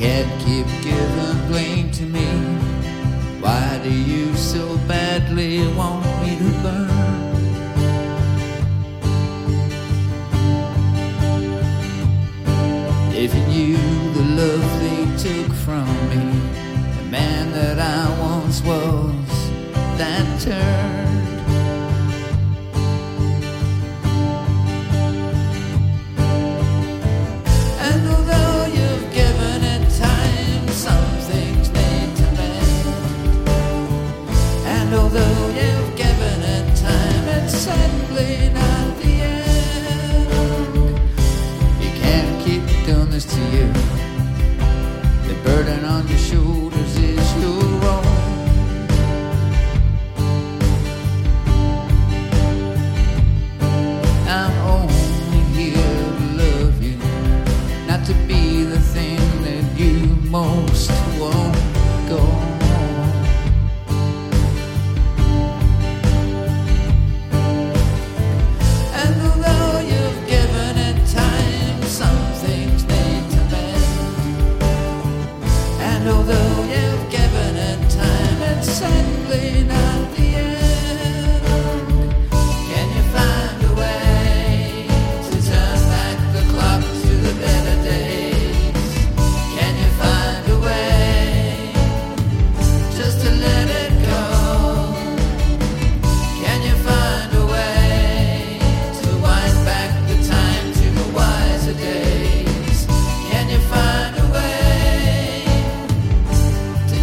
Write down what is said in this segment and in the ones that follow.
can't keep giving blame to me. Why do you so badly want me to burn? If you knew the love they took from me, the man that I once was, that turned.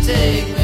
take